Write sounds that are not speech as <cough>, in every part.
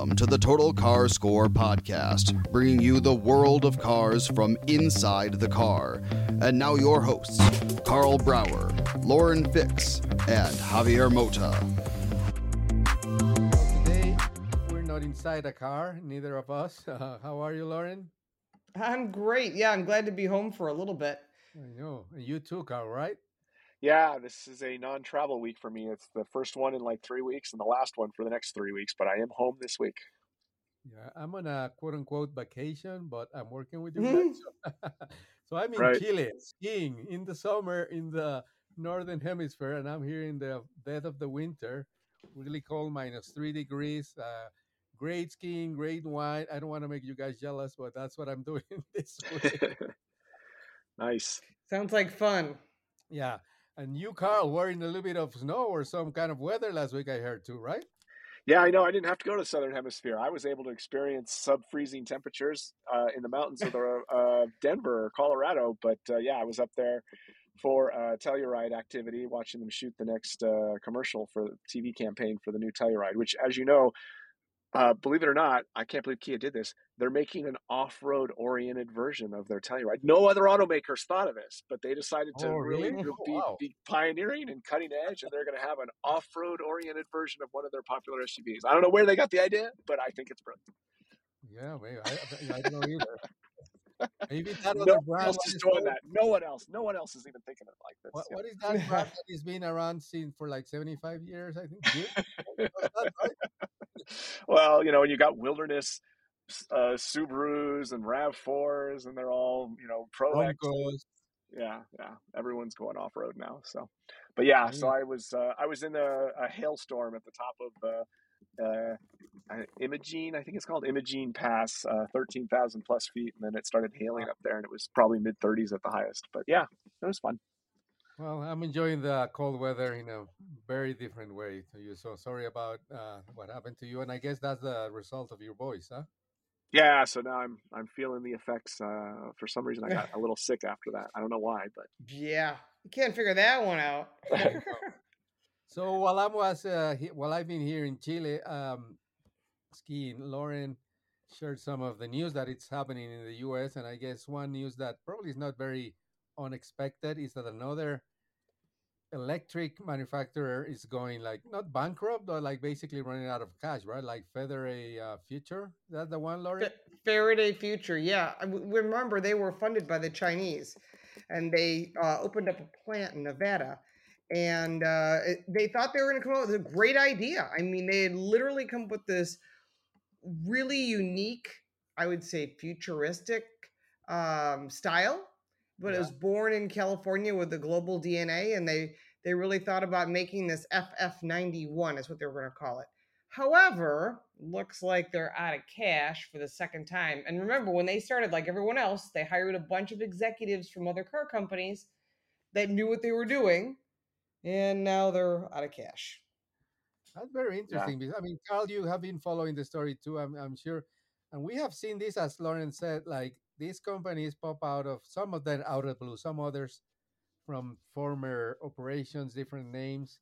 Welcome to the Total Car Score podcast, bringing you the world of cars from inside the car. And now your hosts, Karl Brauer, Lauren Fix, and Javier Mota. Today, we're not inside a car, neither of us. Uh, <laughs> how are you, Lauren? I'm great. Yeah, I'm glad to be home for a little bit. I know. You too, Karl, right? Yeah, this is a non-travel week for me. It's the first one in like three weeks and the last one for the next three weeks, but I am home this week. Yeah, I'm on a quote unquote vacation, but I'm working with you Mhm. guys. <laughs> So, <laughs> so I'm in Right. Chile skiing in the summer in the northern hemisphere, and I'm here in the dead of the winter, really cold, minus three degrees. Uh, great skiing, great wine. I don't want to make you guys jealous, but that's what I'm <laughs> doing this week. nice. Sounds like fun. Yeah. And you, Karl, were in a little bit of snow or some kind of weather last week, I heard too, right? Yeah, I know. I didn't have to go to the southern hemisphere. I was able to experience sub-freezing temperatures uh, in the mountains of the, uh, Denver or Colorado. But uh, yeah, I was up there for Telluride activity, watching them shoot the next uh, commercial for the TV campaign for the new Telluride. Which, as you know, uh, believe it or not, I can't believe Kia did this. They're making an off-road oriented version of their Telluride. No other automakers thought of this, but they decided to Oh, really, really? be, <laughs> wow. be pioneering and cutting edge, and they're going to have an off-road oriented version of one of their popular SUVs. I don't know where they got the idea, but I think it's brilliant. Yeah, maybe. I, I don't know either. Maybe that No other brand else is doing that. No one else. No one else is even thinking of it like this. What, Yeah. what is that brand that has been around since for like 75 years, I think? <laughs> Jeep? Was that right? well, you know, when you got wilderness uh, Subarus and Rav Fours, and they're all you know Pro. Yeah, yeah. Everyone's going off road now. So, but yeah, so I was uh, I was in a, a hailstorm at the top of uh, uh, uh, Imogene, I think it's called Imogene Pass, uh, thirteen thousand plus feet, and then it started hailing up there, and it was probably mid thirties at the highest. But yeah, it was fun. Well, I'm enjoying the cold weather in a very different way to you. So sorry about uh, what happened to you. And I guess that's the result of your voice, huh? Yeah, so now I'm I'm feeling the effects. Uh, for some reason, I got <laughs> a little sick after that. I don't know why, but Yeah, you can't figure that one out. <laughs> <laughs> So while I was uh, he- while I've been here in Chile um, skiing, Lauren shared some of the news that it's happening in the U.S. And I guess one news that probably is not very unexpected is that another electric manufacturer is going like not bankrupt, but like basically running out of cash, right? Like Federer uh, Future. Is that the one, Lauren? Fa- Faraday Future, yeah. I w- remember they were funded by the Chinese, and they uh, opened up a plant in Nevada, and uh, it- they thought they were going to come up with a great idea. I mean, they had literally come up with this really unique, I would say, futuristic um, style, but it was born in California with the global DNA, and they they really thought about making this FF91 is what they were going to call it. However, looks like they're out of cash for the second time. And remember, when they started, like everyone else, they hired a bunch of executives from other car companies that knew what they were doing, and now they're out of cash. That's very interesting. Because, I mean, Karl, you have been following the story too, I'm, I'm sure. And we have seen this, as Lauren said, like these companies pop out of some of them out of the blue, some others from former operations, different names.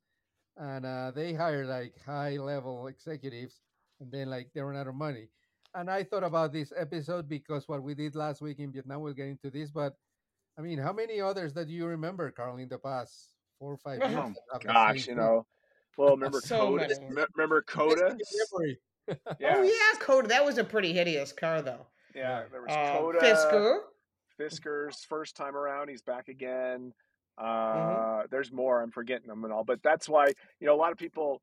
And uh, they hire like high level executives and then like they run out of money. And I thought about this episode because what we did last week in Vietnam, we'll get into this, but I mean, how many others that you remember, Karl, in the past four or five years? Oh, that have the gosh, you know. Well, remember So Coda? many. Remember Coda? in your memory. <laughs> Yeah, Oh yeah, Coda. That was a pretty hideous car though. Yeah. There was Uh, Coda. Fisker. Fisker's first time around. He's back again. Uh, Mm-hmm. There's more. I'm forgetting them and all, but that's why you know a lot of people.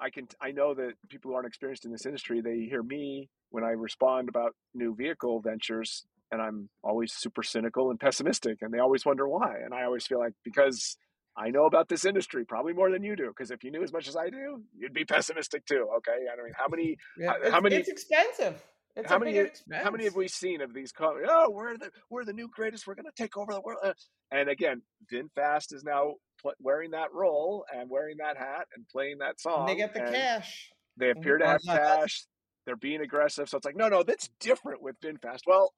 I can I know that people who aren't experienced in this industry, they hear me when I respond about new vehicle ventures, and I'm always super cynical and pessimistic, and they always wonder why. And I always feel like because I know about this industry probably more than you do. Because if you knew as much as I do, you'd be pessimistic too. Okay, I mean, how many Yeah, how- how many- It's expensive. It's how many big how many have we seen of these co- oh we're the we're the new greatest we're going to take over the world uh, and again VinFast is now pl- wearing that role and wearing that hat and playing that song And they get the cash. they appear to have cash they're being aggressive so it's like no no that's different with VinFast. Well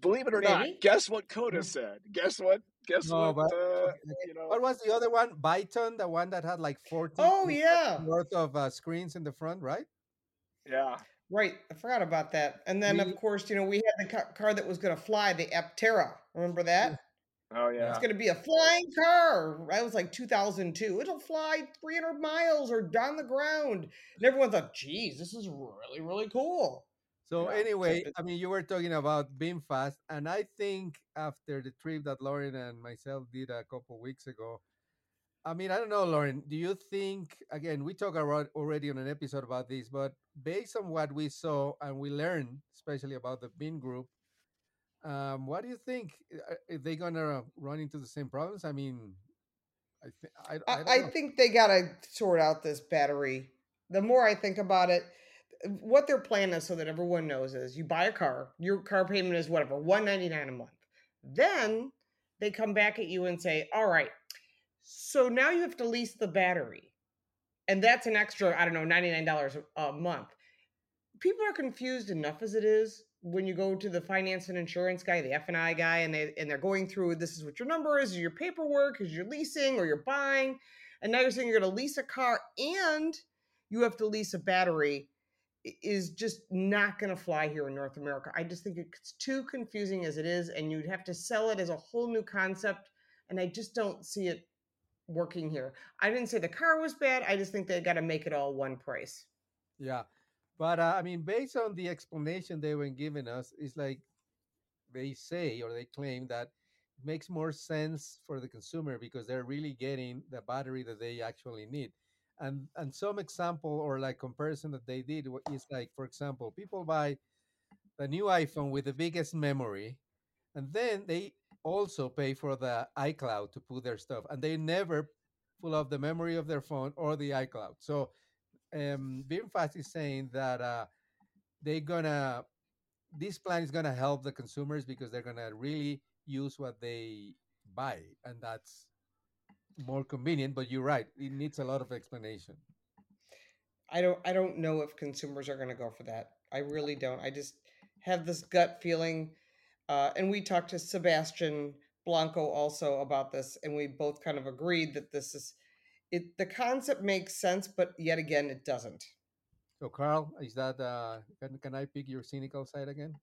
believe it or not guess what Coda said? Guess what guess No, what but- uh, <laughs> you know? What was the other one? Byton, the one that had like 14 Oh yeah, worth of uh, screens in the front, right? yeah right. I forgot about that. And then We- of course, you know, we had the car that was going to fly, the Aptera. Remember that? oh yeah It's going to be a flying car. That was like 2002. It'll fly 300 miles or down the ground. And everyone thought, geez, this is really, really cool. So Yeah. anyway, I mean, you were talking about VinFast, and I think after the trip that Lauren and myself did a couple weeks ago, I mean, I don't know, Lauren. Do you think again? We talked about already on an episode about this, but based on what we saw and we learned, especially about the Vingroup, um, what do you think? Are are they gonna run into the same problems? I mean, I think I, I, I, don't I know. think they got to sort out this battery. The more I think about it, what their plan is, so that everyone knows, is you buy a car, your car payment is whatever, one ninety nine a month. Then they come back at you and say, "All right, so now you have to lease the battery, and that's an extra, I don't know, ninety nine dollars a month." People are confused enough as it is when you go to the finance and insurance guy, the F and I guy, and they and they're going through this is what your number is, your paperwork, is you're leasing or you're buying, and now you're saying you're going to lease a car and you have to lease a battery is just not going to fly here in North America. I just think it's too confusing as it is, and you'd have to sell it as a whole new concept, and I just don't see it working here. I didn't say the car was bad. I just think they got to make it all one price. Yeah, but uh, I mean, based on the explanation they were giving us, it's like they say or they claim that it makes more sense for the consumer because they're really getting the battery that they actually need. And and some example or like comparison that they did is like, for example, people buy the new iPhone with the biggest memory, and then they also pay for the iCloud to put their stuff, and they never pull up the memory of their phone or the iCloud. So um, VinFast is saying that uh, they're gonna this plan is gonna help the consumers because they're gonna really use what they buy, and that's more convenient. But you're right; it needs a lot of explanation. I don't I don't know if consumers are going to go for that. I really don't. I just have this gut feeling uh, and we talked to Sebastian Blanco also about this and we both kind of agreed that this is it the concept makes sense but yet again it doesn't. So, Karl, is that uh, can can I pick your cynical side again?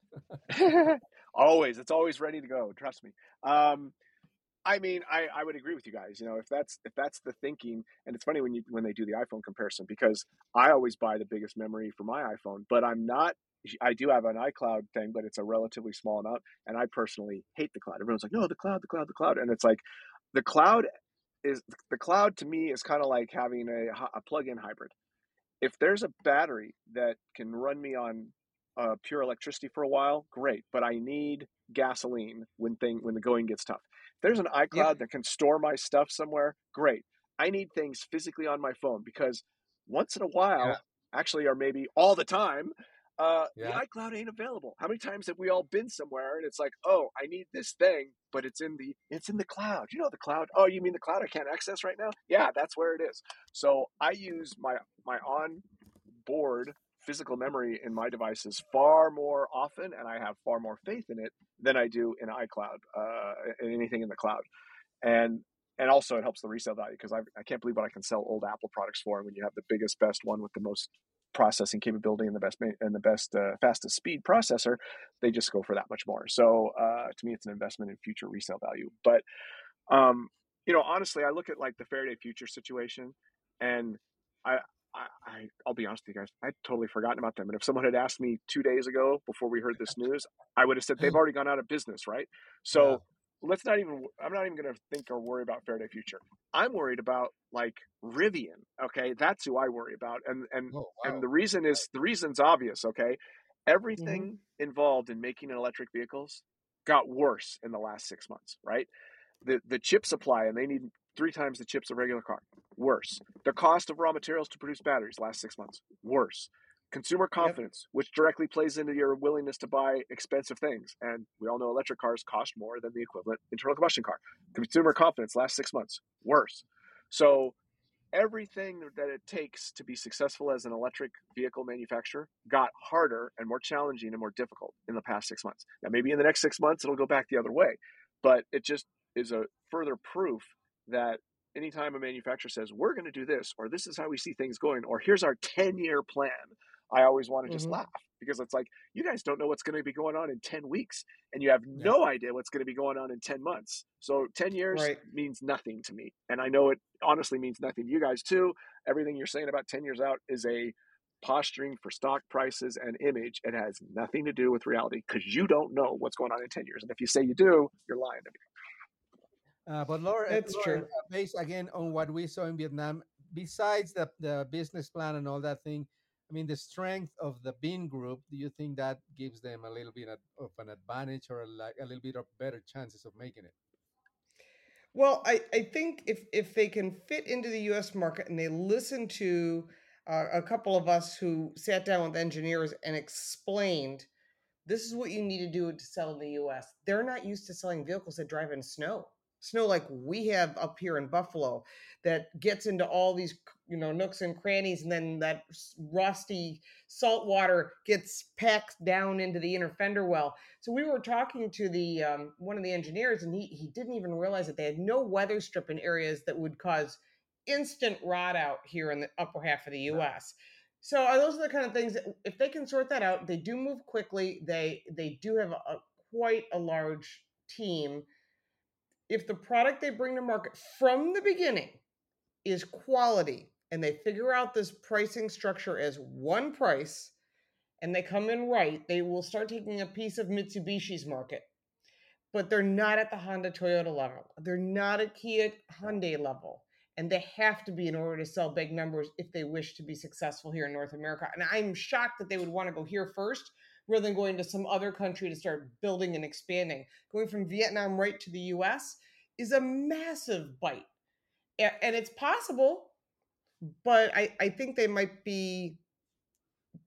<laughs> always it's always ready to go trust me um i mean i i would agree with you guys you know if that's if that's the thinking and it's funny when you when they do the iphone comparison because i always buy the biggest memory for my iphone but i'm not i do have an icloud thing but it's a relatively small amount and i personally hate the cloud everyone's like no the cloud the cloud the cloud and it's like the cloud is the cloud to me is kind of like having a, a plug-in hybrid if there's a battery that can run me on uh, pure electricity for a while, great. But I need gasoline when thing when the going gets tough. If there's an iCloud that can store my stuff somewhere, great. I need things physically on my phone because once in a while, Yeah. actually, or maybe all the time, uh, Yeah. the iCloud ain't available. How many times have we all been somewhere and it's like, oh, I need this thing, but it's in the it's in the cloud. You know the cloud. Oh, you mean the cloud I can't access right now? Yeah, that's where it is. So I use my my on board physical memory in my devices far more often and I have far more faith in it than I do in iCloud, uh, in anything in the cloud. And and also it helps the resale value because I, I can't believe what I can sell old Apple products for when you have the biggest, best one with the most processing capability and the best and the best uh, fastest speed processor, they just go for that much more. So uh, to me, it's an investment in future resale value. But um, you know, honestly, I look at like the Faraday Future situation, and I, I, I'll be honest with you guys, I'd totally forgotten about them. And if someone had asked me two days ago before we heard this <laughs> news, I would have said they've <laughs> already gone out of business, right? So yeah. Let's not even. I'm not even going to think or worry about Faraday Future. I'm worried about like Rivian. Okay, that's who I worry about, and and oh, wow. and the reason is the reason's obvious. Okay, everything mm-hmm. involved in making an electric vehicles got worse in the last six months, right? The the chip supply, and they need three times the chips of regular car. Worse. The cost of raw materials to produce batteries last six months. Worse. Consumer confidence, yep. which directly plays into your willingness to buy expensive things. And we all know electric cars cost more than the equivalent internal combustion car. Consumer confidence last six months. Worse. So everything that it takes to be successful as an electric vehicle manufacturer got harder and more challenging and more difficult in the past six months. Now, maybe in the next six months, it'll go back the other way, but it just is a further proof that anytime a manufacturer says we're going to do this or this is how we see things going or here's our 10 year plan i always want to mm-hmm. just laugh because it's like you guys don't know what's going to be going on in 10 weeks and you have yeah. no idea what's going to be going on in 10 months so 10 years right. means nothing to me and i know it honestly means nothing to you guys too everything you're saying about 10 years out is a posturing for stock prices and image it has nothing to do with reality because you don't know what's going on in 10 years and if you say you do you're lying to me uh, but Laura, it's true. Based again on what we saw in Vietnam, besides the the business plan and all that thing, I mean, the strength of the Vingroup. Do you think that gives them a little bit of an advantage or a, like a little bit of better chances of making it? Well, I, I think if if they can fit into the U.S. market and they listen to uh, a couple of us who sat down with engineers and explained this is what you need to do to sell in the U.S. They're not used to selling vehicles that drive in snow snow like we have up here in Buffalo that gets into all these you know nooks and crannies and then that rusty salt water gets packed down into the inner fender well. So we were talking to the um, one of the engineers and he, he didn't even realize that they had no weather strip in areas that would cause instant rot out here in the upper half of the us so uh, those are the kind of things that if they can sort that out they do move quickly they they do have a, a quite a large team. If the product they bring to market from the beginning is quality and they figure out this pricing structure as one price and they come in right, they will start taking a piece of Mitsubishi's market. But they're not at the Honda Toyota level. They're not at Kia Hyundai level. And they have to be in order to sell big numbers if they wish to be successful here in North America. And I'm shocked that they would want to go here first rather than going to some other country to start building and expanding. Going from Vietnam right to the US is a massive bite. And it's possible, but I, I think they might be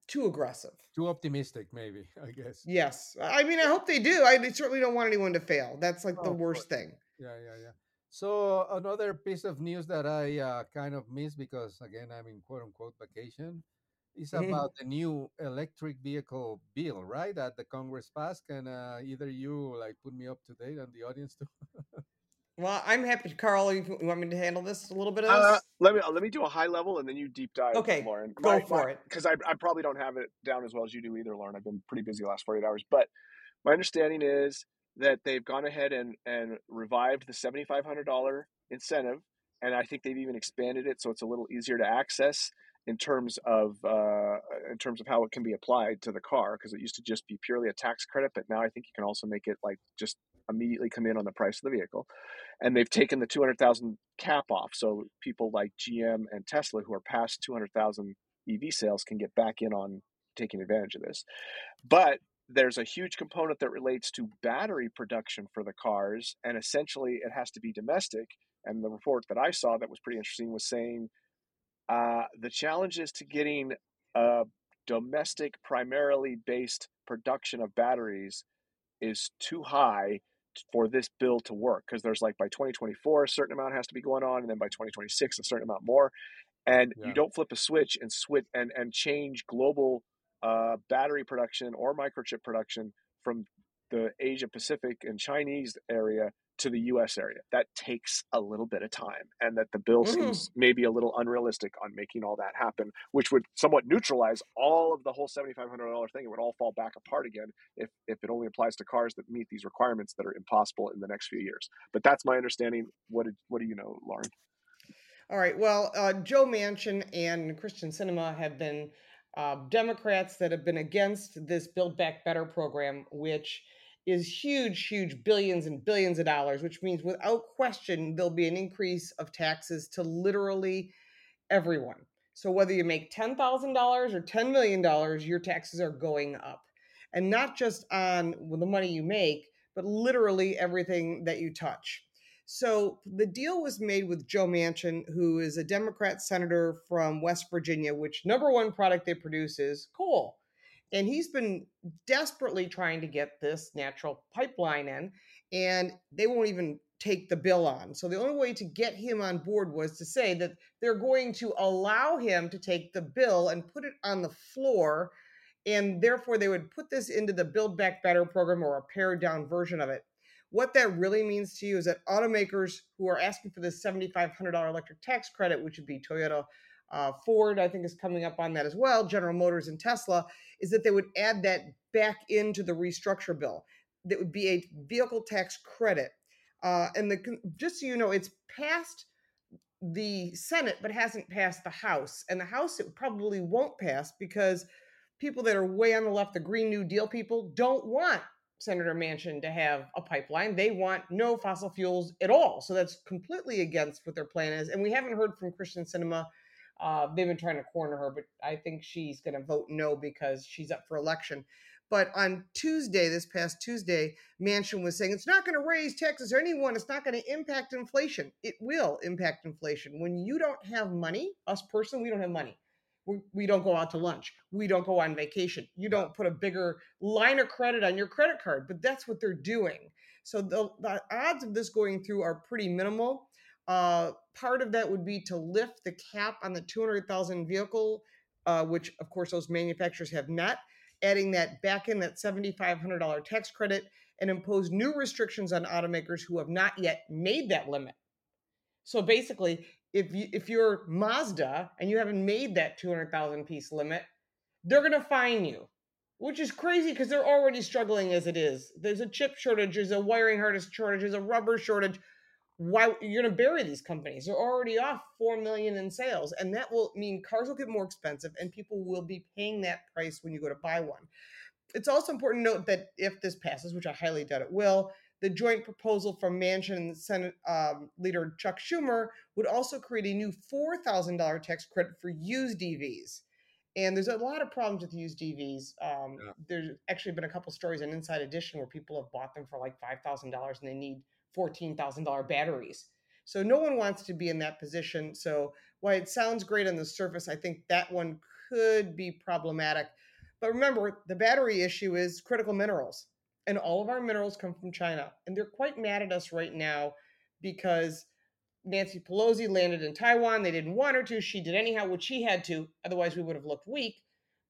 too aggressive. Too optimistic, maybe, <laughs> I guess. Yes. I mean, I hope they do. I certainly don't want anyone to fail. That's like oh, the worst thing. Yeah, yeah, yeah. So another piece of news that I uh, kind of missed because again I'm in quote unquote vacation is mm-hmm. <laughs> about the new electric vehicle bill, right? That the Congress passed. Can uh, either you like put me up to date and the audience too? <laughs> Well, I'm happy, Karl. You want me to handle this a little bit of uh, let me let me do a high level and then you deep dive. Okay, Lauren. Go my, for my, it. Because I, I probably don't have it down as well as you do either, Lauren. I've been pretty busy the last 48 hours, but my understanding is that they've gone ahead and and revived the $7,500 incentive, and I think they've even expanded it so it's a little easier to access in terms of uh, in terms of how it can be applied to the car because it used to just be purely a tax credit, but now I think you can also make it like just immediately come in on the price of the vehicle. And they've taken the 200,000 cap off. So people like GM and Tesla who are past 200,000 EV sales can get back in on taking advantage of this. But there's a huge component that relates to battery production for the cars. And essentially, it has to be domestic. And the report that I saw that was pretty interesting was saying uh, the challenges to getting a domestic, primarily based production of batteries is too high for this bill to work because there's like by 2024 a certain amount has to be going on and then by 2026 a certain amount more and yeah. you don't flip a switch and switch and and change global uh, battery production or microchip production from the Asia Pacific and Chinese area to the US area. That takes a little bit of time, and that the bill Mhm. seems maybe a little unrealistic on making all that happen, which would somewhat neutralize all of the whole $7,500 thing. It would all fall back apart again if, if it only applies to cars that meet these requirements that are impossible in the next few years. But that's my understanding. What, did, what do you know, Lauren? All right. Well, uh, Joe Manchin and Kyrsten Sinema have been uh, Democrats that have been against this Build Back Better program, which is huge, huge billions and billions of dollars, which means without question, there'll be an increase of taxes to literally everyone. So whether you make $10,000 or $10 million, your taxes are going up. And not just on the money you make, but literally everything that you touch. So the deal was made with Joe Manchin, who is a Democrat senator from West Virginia, which number one product they produce is coal. And he's been desperately trying to get this natural pipeline in, and they won't even take the bill on. So the only way to get him on board was to say that they're going to allow him to take the bill and put it on the floor. And therefore, they would put this into the Build Back Better program or a pared down version of it. What that really means to you is that automakers who are asking for this $7,500 electric tax credit, which would be Toyota, uh, Ford, I think is coming up on that as well, General Motors and Tesla, is that they would add that back into the restructure bill. That would be a vehicle tax credit. Uh, and the just so you know, it's passed the Senate, but hasn't passed the House. And the House it probably won't pass because people that are way on the left, the Green New Deal people, don't want Senator Manchin to have a pipeline. They want no fossil fuels at all. So that's completely against what their plan is. And we haven't heard from Kyrsten Sinema. Uh, they've been trying to corner her, but I think she's going to vote no because she's up for election. But on Tuesday, this past Tuesday, Manchin was saying it's not going to raise taxes or anyone. It's not going to impact inflation. It will impact inflation. When you don't have money, us personally, we don't have money. We, we don't go out to lunch. We don't go on vacation. You don't put a bigger line of credit on your credit card, but that's what they're doing. So the, the odds of this going through are pretty minimal. Uh, part of that would be to lift the cap on the 200,000 vehicle, uh, which of course those manufacturers have not, adding that back in that $7,500 tax credit and impose new restrictions on automakers who have not yet made that limit. So basically, if you if you're Mazda and you haven't made that 200,000 piece limit, they're going to fine you. Which is crazy because they're already struggling as it is. There's a chip shortage, there's a wiring harness shortage, there's a rubber shortage. Why you're going to bury these companies? They're already off 4 million in sales and that will mean cars will get more expensive and people will be paying that price when you go to buy one. It's also important to note that if this passes, which I highly doubt it will, the joint proposal from Manchin and Senate um, leader Chuck Schumer would also create a new $4,000 tax credit for used EVs. And there's a lot of problems with used EVs. Um, Yeah. There's actually been a couple stories in Inside Edition where people have bought them for like $5,000 and they need $14,000 batteries. So no one wants to be in that position. So while it sounds great on the surface, I think that one could be problematic. But remember, the battery issue is critical minerals and all of our minerals come from China. And they're quite mad at us right now because Nancy Pelosi landed in Taiwan. They didn't want her to. She did anyhow, which she had to. Otherwise, we would have looked weak.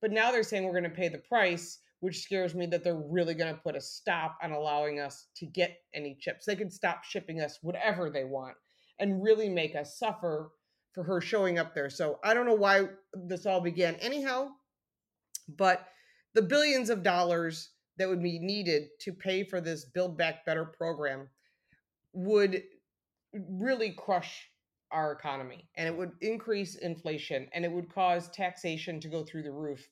But now they're saying we're going to pay the price, which scares me that they're really going to put a stop on allowing us to get any chips. They could stop shipping us whatever they want and really make us suffer for her showing up there. So I don't know why this all began anyhow, but the billions of dollars that would be needed to pay for this Build Back Better program would really crush our economy and it would increase inflation and it would cause taxation to go through the roof.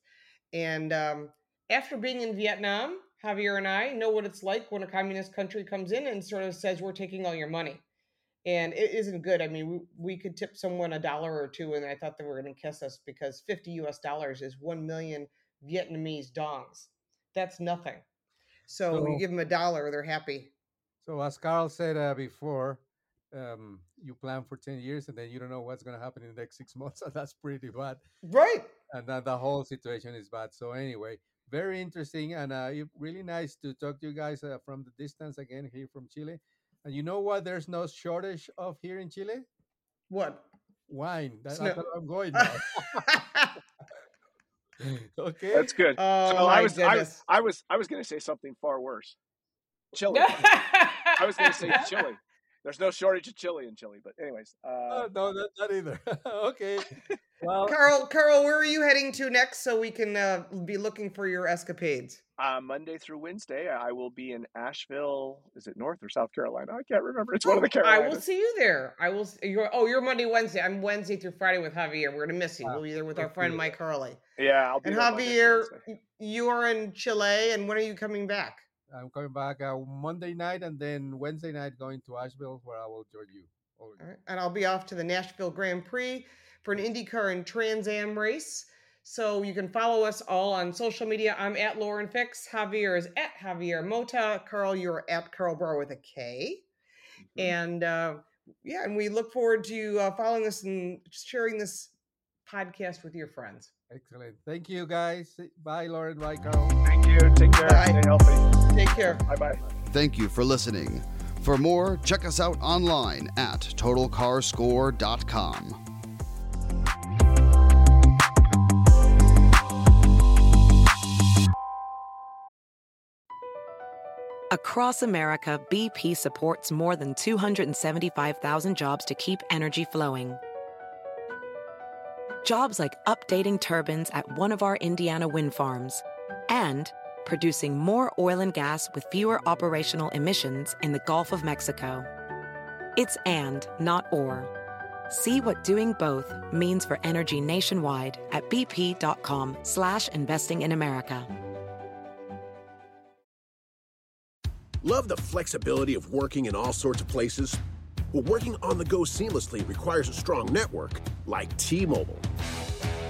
And um, after being in Vietnam, Javier and I know what it's like when a communist country comes in and sort of says, We're taking all your money. And it isn't good. I mean, we, we could tip someone a dollar or two, and I thought they were going to kiss us because 50 US dollars is 1 million Vietnamese dongs. That's nothing. So, So- you give them a dollar, they're happy. So as Karl said uh, before, um, you plan for ten years and then you don't know what's going to happen in the next six months. <laughs> So that's pretty bad, Right. and then the whole situation is bad. So anyway, very interesting and uh, really nice to talk to you guys uh, from the distance again here from Chile. And you know what? There's no shortage of here in Chile What? wine. That, Snow. that's what I'm going now. <laughs> <laughs> okay. That's good. oh, so I was, I, goodness. I was, I was going to say something far worse. chili. <laughs> I was going to say chili. There's no shortage of chili in Chile, but anyways. Uh, Oh, no, not, not either. <laughs> okay. Well, Karl, Karl, where are you heading to next so we can uh, be looking for your escapades? uh, Monday through Wednesday, I will be in Asheville. Is it North or South Carolina? I can't remember. It's one of the Oh, I will see you there. I will. s- You're, oh, you're Monday, Wednesday. I'm Wednesday through Friday with Javier. We're gonna miss you. Wow, We'll be there with our friend. Mike Hurley. Yeah, I'll be And there Monday Javier, Wednesday. y- you are in Chile, and when are you coming back? I'm coming back uh, Monday night and then Wednesday night going to Asheville where I will join you. all of you. All right. And I'll be off to the Nashville Grand Prix for an IndyCar and Trans Am race. So you can follow us all on social media. I'm at Lauren Fix. Javier is at Javier Mota. Karl, you're at Karl Brauer with a K. Mhm. And uh, yeah, and we look forward to uh, following this and sharing this podcast with your friends. Excellent. Thank you, guys. Bye, Lauren. Bye, Karl. Thank you. Take care. Bye. Stay healthy. Take care. Bye bye. Thank you for listening. For more, check us out online at totalcarscore.com. Across America, BP supports more than 275,000 jobs to keep energy flowing. Jobs like updating turbines at one of our Indiana wind farms and producing more oil and gas with fewer operational emissions in the Gulf of Mexico. It's and, not or. See what doing both means for energy nationwide at bp.com slash investing in America. Love the flexibility of working in all sorts of places? Well, working on the go seamlessly requires a strong network like T Mobile.